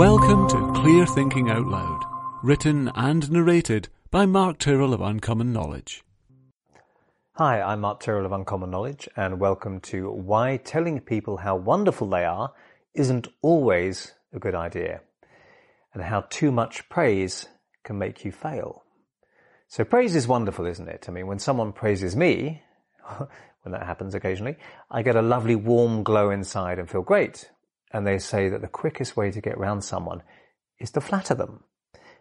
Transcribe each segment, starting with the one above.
Welcome to Clear Thinking Out Loud, written and narrated by Mark Tyrrell of Uncommon Knowledge. Hi, I'm Mark Tyrrell of Uncommon Knowledge, and welcome to Why Telling People How Wonderful They Are Isn't Always a Good Idea, and How Too Much Praise Can Make You Fail. So praise is wonderful, isn't it? I mean, when someone praises me, when that happens occasionally, I get a lovely warm glow inside and feel great. And they say that the quickest way to get around someone is to flatter them.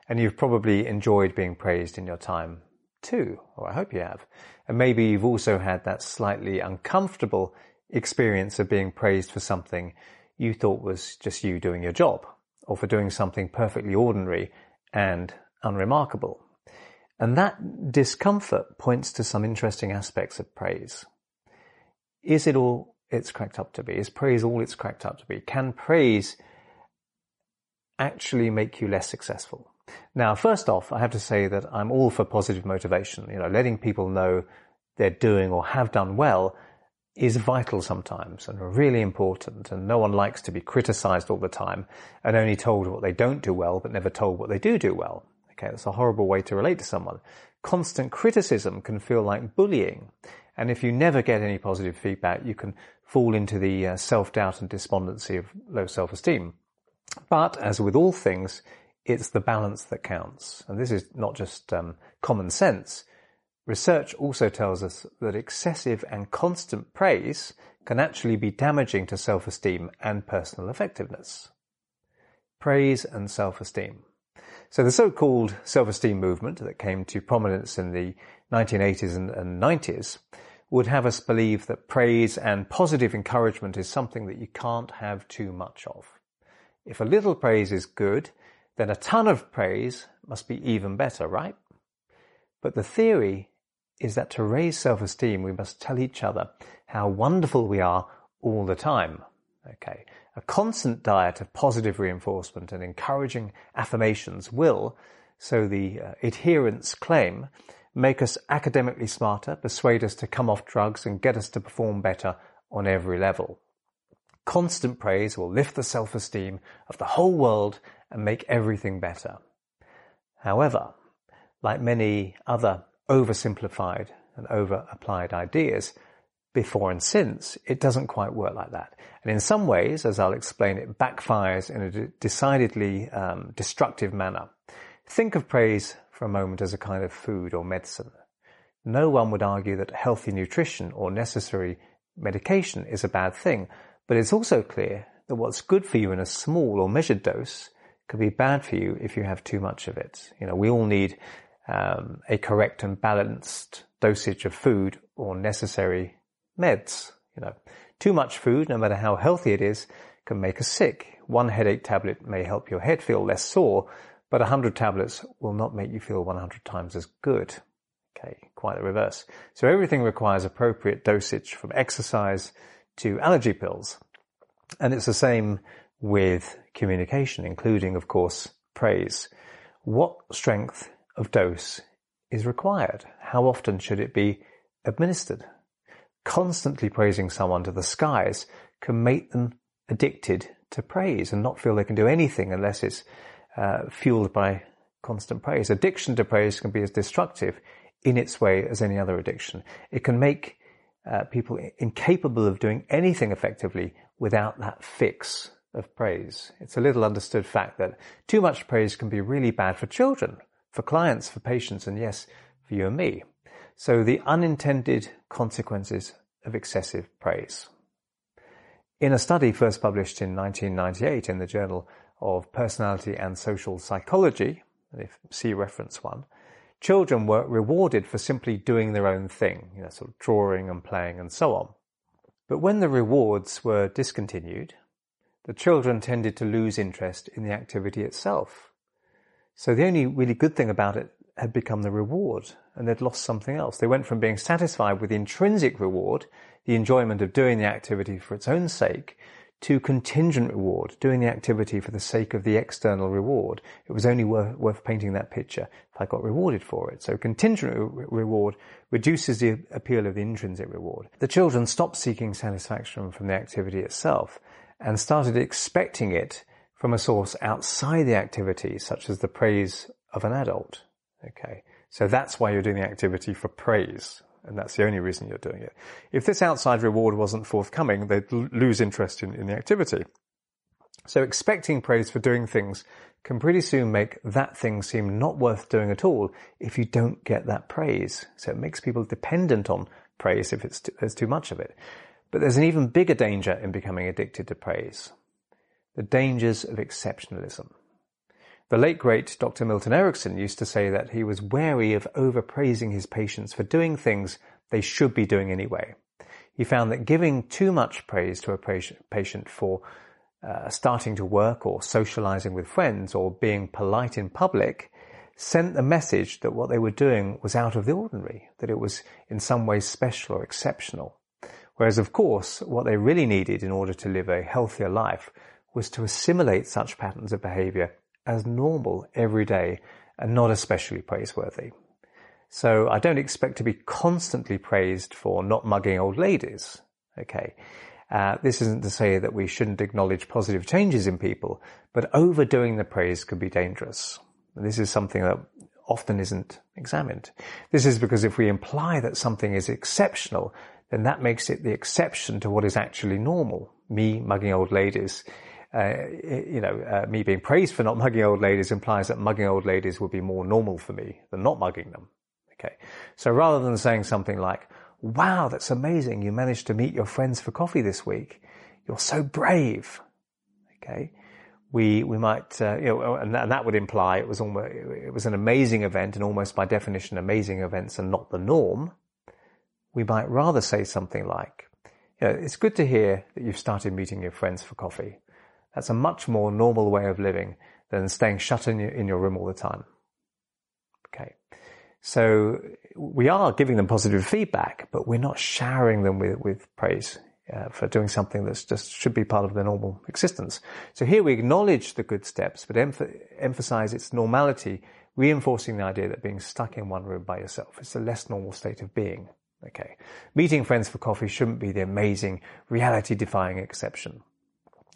And you've probably enjoyed being praised in your time too, or I hope you have. And maybe you've also had that slightly uncomfortable experience of being praised for something you thought was just you doing your job, or for doing something perfectly ordinary and unremarkable. And that discomfort points to some interesting aspects of praise. Is it all it's cracked up to be? Is praise all it's cracked up to be? Can praise actually make you less successful? Now, first off, I have to say that I'm all for positive motivation. You know, letting people know they're doing or have done well is vital sometimes and really important. And no one likes to be criticized all the time and only told what they don't do well, but never told what they do do well. Okay, that's a horrible way to relate to someone. Constant criticism can feel like bullying. And if you never get any positive feedback, you can fall into the uh, self-doubt and despondency of low self-esteem. But as with all things, it's the balance that counts. And this is not just um, common sense. Research also tells us that excessive and constant praise can actually be damaging to self-esteem and personal effectiveness. Praise and self-esteem. So the so-called self-esteem movement that came to prominence in the 1980s and, and 90s would have us believe that praise and positive encouragement is something that you can't have too much of. If a little praise is good, then a ton of praise must be even better, right? But the theory is that to raise self-esteem, we must tell each other how wonderful we are all the time. Okay. A constant diet of positive reinforcement and encouraging affirmations will, so the uh, adherents claim, make us academically smarter, persuade us to come off drugs and get us to perform better on every level. Constant praise will lift the self-esteem of the whole world and make everything better. However, like many other oversimplified and over-applied ideas, before and since, it doesn't quite work like that. And in some ways, as I'll explain, it backfires in a decidedly um, destructive manner. Think of praise for a moment as a kind of food or medicine. No one would argue that healthy nutrition or necessary medication is a bad thing, but it's also clear that what's good for you in a small or measured dose could be bad for you if you have too much of it. You know, we all need um, a correct and balanced dosage of food or necessary meds. You know, too much food, no matter how healthy it is, can make us sick. One headache tablet may help your head feel less sore, but 100 tablets will not make you feel 100 times as good. Okay, quite the reverse. So everything requires appropriate dosage from exercise to allergy pills. And it's the same with communication, including, of course, praise. What strength of dose is required? How often should it be administered? constantly praising someone to the skies can make them addicted to praise and not feel they can do anything unless it's uh, fueled by constant praise. Addiction to praise can be as destructive in its way as any other addiction. It can make uh, people incapable of doing anything effectively without that fix of praise. It's a little understood fact that too much praise can be really bad for children, for clients, for patients, and yes, for you and me. So the unintended consequences of excessive praise. In a study first published in 1998 in the Journal of Personality and Social Psychology, if see reference one, children were rewarded for simply doing their own thing, you know, sort of drawing and playing and so on. But when the rewards were discontinued, the children tended to lose interest in the activity itself. So the only really good thing about it had become the reward and they'd lost something else. They went from being satisfied with the intrinsic reward, the enjoyment of doing the activity for its own sake, to contingent reward, doing the activity for the sake of the external reward. It was only worth, worth painting that picture if I got rewarded for it. So contingent re- reward reduces the appeal of the intrinsic reward. The children stopped seeking satisfaction from the activity itself and started expecting it from a source outside the activity, such as the praise of an adult. Okay. So that's why you're doing the activity for praise. And that's the only reason you're doing it. If this outside reward wasn't forthcoming, they'd lose interest in, in the activity. So expecting praise for doing things can pretty soon make that thing seem not worth doing at all if you don't get that praise. So it makes people dependent on praise if it's too, there's too much of it. But there's an even bigger danger in becoming addicted to praise. The dangers of exceptionalism. The late great Dr. Milton Erickson used to say that he was wary of overpraising his patients for doing things they should be doing anyway. He found that giving too much praise to a patient for uh, starting to work or socializing with friends or being polite in public sent the message that what they were doing was out of the ordinary, that it was in some way special or exceptional. Whereas of course, what they really needed in order to live a healthier life was to assimilate such patterns of behavior as normal every day and not especially praiseworthy. So I don't expect to be constantly praised for not mugging old ladies. Okay. Uh, this isn't to say that we shouldn't acknowledge positive changes in people, but overdoing the praise could be dangerous. This is something that often isn't examined. This is because if we imply that something is exceptional, then that makes it the exception to what is actually normal. Me mugging old ladies uh, you know, uh, me being praised for not mugging old ladies implies that mugging old ladies would be more normal for me than not mugging them. Okay. So rather than saying something like, wow, that's amazing. You managed to meet your friends for coffee this week. You're so brave. Okay. We, we might, uh, you know, and that, and that would imply it was almost, it was an amazing event and almost by definition, amazing events are not the norm. We might rather say something like, you know, it's good to hear that you've started meeting your friends for coffee. That's a much more normal way of living than staying shut in your, in your room all the time. Okay. So we are giving them positive feedback, but we're not showering them with, with praise uh, for doing something that's just should be part of their normal existence. So here we acknowledge the good steps, but emph- emphasize its normality, reinforcing the idea that being stuck in one room by yourself is a less normal state of being. Okay. Meeting friends for coffee shouldn't be the amazing, reality defying exception.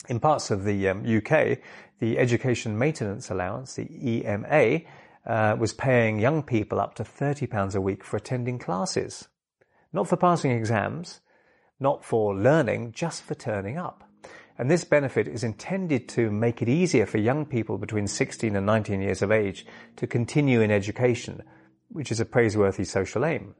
In parts of the um, UK, the Education Maintenance Allowance, the EMA, uh, was paying young people up to £30 a week for attending classes. Not for passing exams, not for learning, just for turning up. And this benefit is intended to make it easier for young people between 16 and 19 years of age to continue in education, which is a praiseworthy social aim.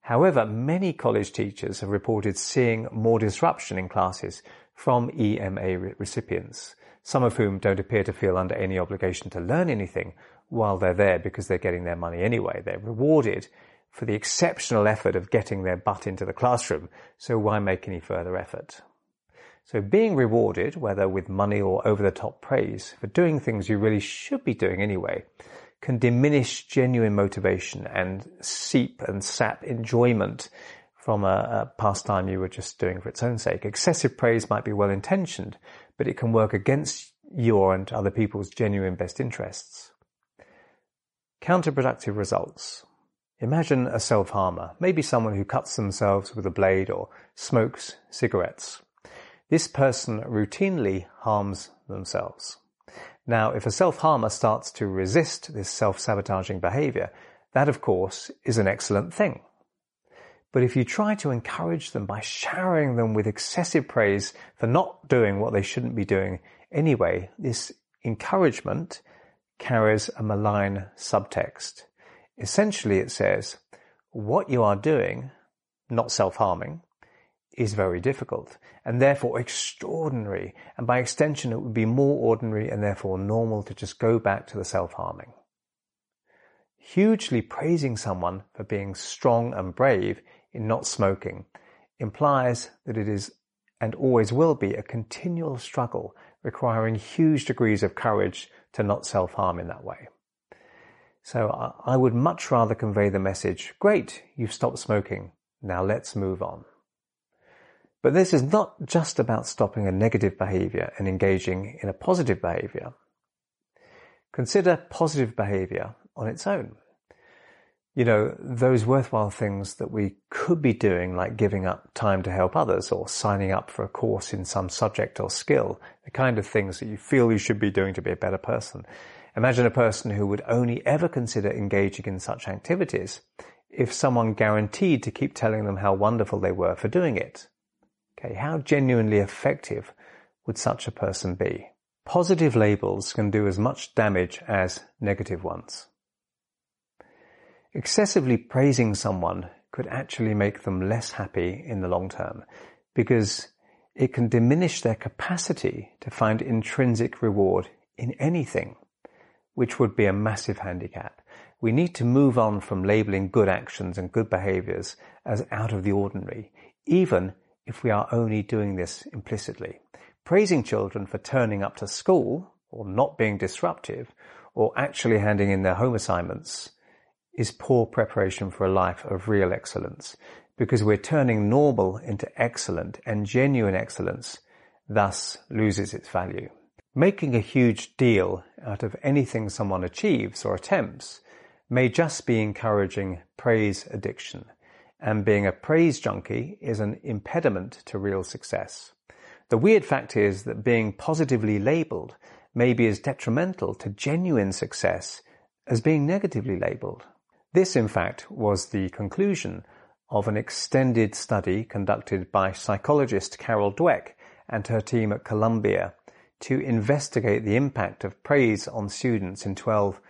However, many college teachers have reported seeing more disruption in classes from EMA recipients, some of whom don't appear to feel under any obligation to learn anything while they're there because they're getting their money anyway. They're rewarded for the exceptional effort of getting their butt into the classroom, so why make any further effort? So being rewarded, whether with money or over the top praise, for doing things you really should be doing anyway, can diminish genuine motivation and seep and sap enjoyment from a, a, pastime you were just doing for its own sake. Excessive praise might be well intentioned, but it can work against your and other people's genuine best interests. Counterproductive results. Imagine a self-harmer, maybe someone who cuts themselves with a blade or smokes cigarettes. This person routinely harms themselves. Now, if a self-harmer starts to resist this self-sabotaging behavior, that of course is an excellent thing. But if you try to encourage them by showering them with excessive praise for not doing what they shouldn't be doing anyway, this encouragement carries a malign subtext. Essentially, it says, what you are doing, not self-harming, is very difficult and therefore extraordinary. And by extension, it would be more ordinary and therefore normal to just go back to the self-harming. Hugely praising someone for being strong and brave in not smoking implies that it is and always will be a continual struggle requiring huge degrees of courage to not self-harm in that way. So I would much rather convey the message, great, you've stopped smoking. Now let's move on. But this is not just about stopping a negative behavior and engaging in a positive behavior. Consider positive behavior on its own. You know, those worthwhile things that we could be doing, like giving up time to help others or signing up for a course in some subject or skill, the kind of things that you feel you should be doing to be a better person. Imagine a person who would only ever consider engaging in such activities if someone guaranteed to keep telling them how wonderful they were for doing it. Okay, how genuinely effective would such a person be? Positive labels can do as much damage as negative ones. Excessively praising someone could actually make them less happy in the long term because it can diminish their capacity to find intrinsic reward in anything, which would be a massive handicap. We need to move on from labeling good actions and good behaviors as out of the ordinary, even if we are only doing this implicitly. Praising children for turning up to school or not being disruptive or actually handing in their home assignments is poor preparation for a life of real excellence because we're turning normal into excellent and genuine excellence thus loses its value. Making a huge deal out of anything someone achieves or attempts may just be encouraging praise addiction and being a praise junkie is an impediment to real success. The weird fact is that being positively labeled may be as detrimental to genuine success as being negatively labeled. This, in fact, was the conclusion of an extended study conducted by psychologist Carol Dweck and her team at Columbia to investigate the impact of praise on students in 12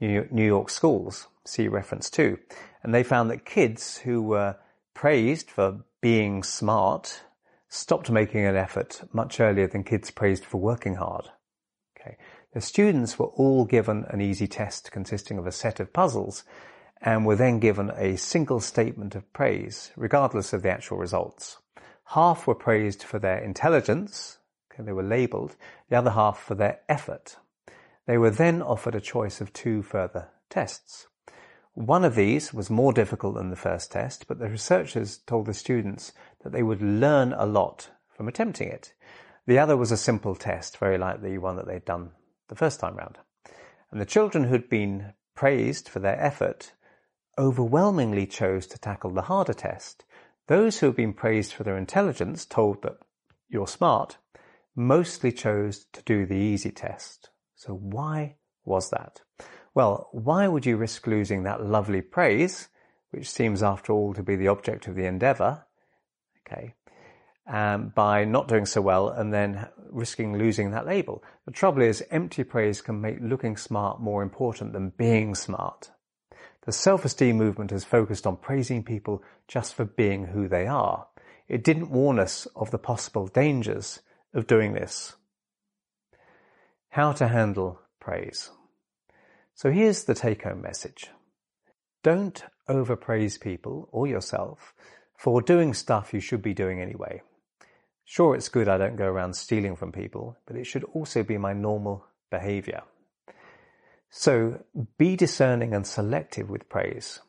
New York schools. See reference 2. And they found that kids who were praised for being smart stopped making an effort much earlier than kids praised for working hard. Okay. The students were all given an easy test consisting of a set of puzzles and were then given a single statement of praise, regardless of the actual results. Half were praised for their intelligence, okay, they were labelled, the other half for their effort. They were then offered a choice of two further tests. One of these was more difficult than the first test, but the researchers told the students that they would learn a lot from attempting it. The other was a simple test, very like the one that they'd done the first time round. And the children who'd been praised for their effort overwhelmingly chose to tackle the harder test. Those who have been praised for their intelligence, told that you're smart, mostly chose to do the easy test. So why was that? Well, why would you risk losing that lovely praise, which seems after all to be the object of the endeavor, okay, um, by not doing so well and then risking losing that label? The trouble is empty praise can make looking smart more important than being smart. The self-esteem movement has focused on praising people just for being who they are. It didn't warn us of the possible dangers of doing this. How to handle praise. So here's the take-home message. Don't overpraise people or yourself for doing stuff you should be doing anyway. Sure, it's good I don't go around stealing from people, but it should also be my normal behavior. So be discerning and selective with praise.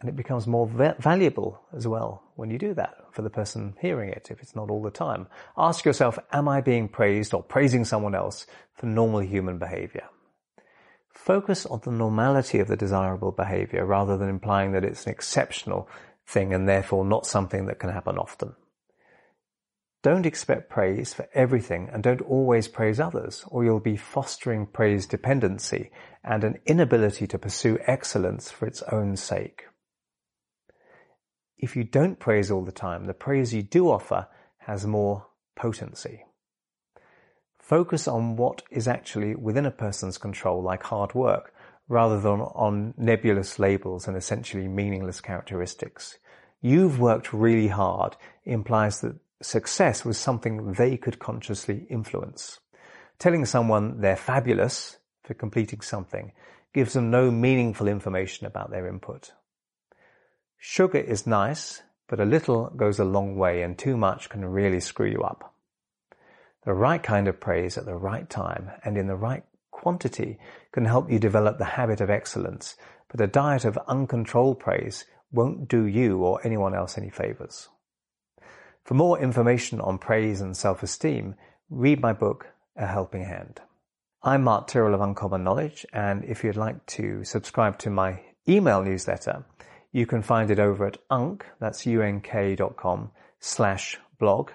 And it becomes more valuable as well when you do that for the person hearing it, if it's not all the time. Ask yourself, am I being praised or praising someone else for normal human behavior? Focus on the normality of the desirable behavior rather than implying that it's an exceptional thing and therefore not something that can happen often. Don't expect praise for everything and don't always praise others, or you'll be fostering praise dependency and an inability to pursue excellence for its own sake. If you don't praise all the time, the praise you do offer has more potency. Focus on what is actually within a person's control, like hard work, rather than on nebulous labels and essentially meaningless characteristics. You've worked really hard implies that success was something they could consciously influence. Telling someone they're fabulous for completing something gives them no meaningful information about their input. Sugar is nice, but a little goes a long way and too much can really screw you up. The right kind of praise at the right time and in the right quantity can help you develop the habit of excellence, but a diet of uncontrolled praise won't do you or anyone else any favors. For more information on praise and self-esteem, read my book, A Helping Hand. I'm Mark Tyrrell of Uncommon Knowledge, and if you'd like to subscribe to my email newsletter, you can find it over at unk, that's unk.com slash blog.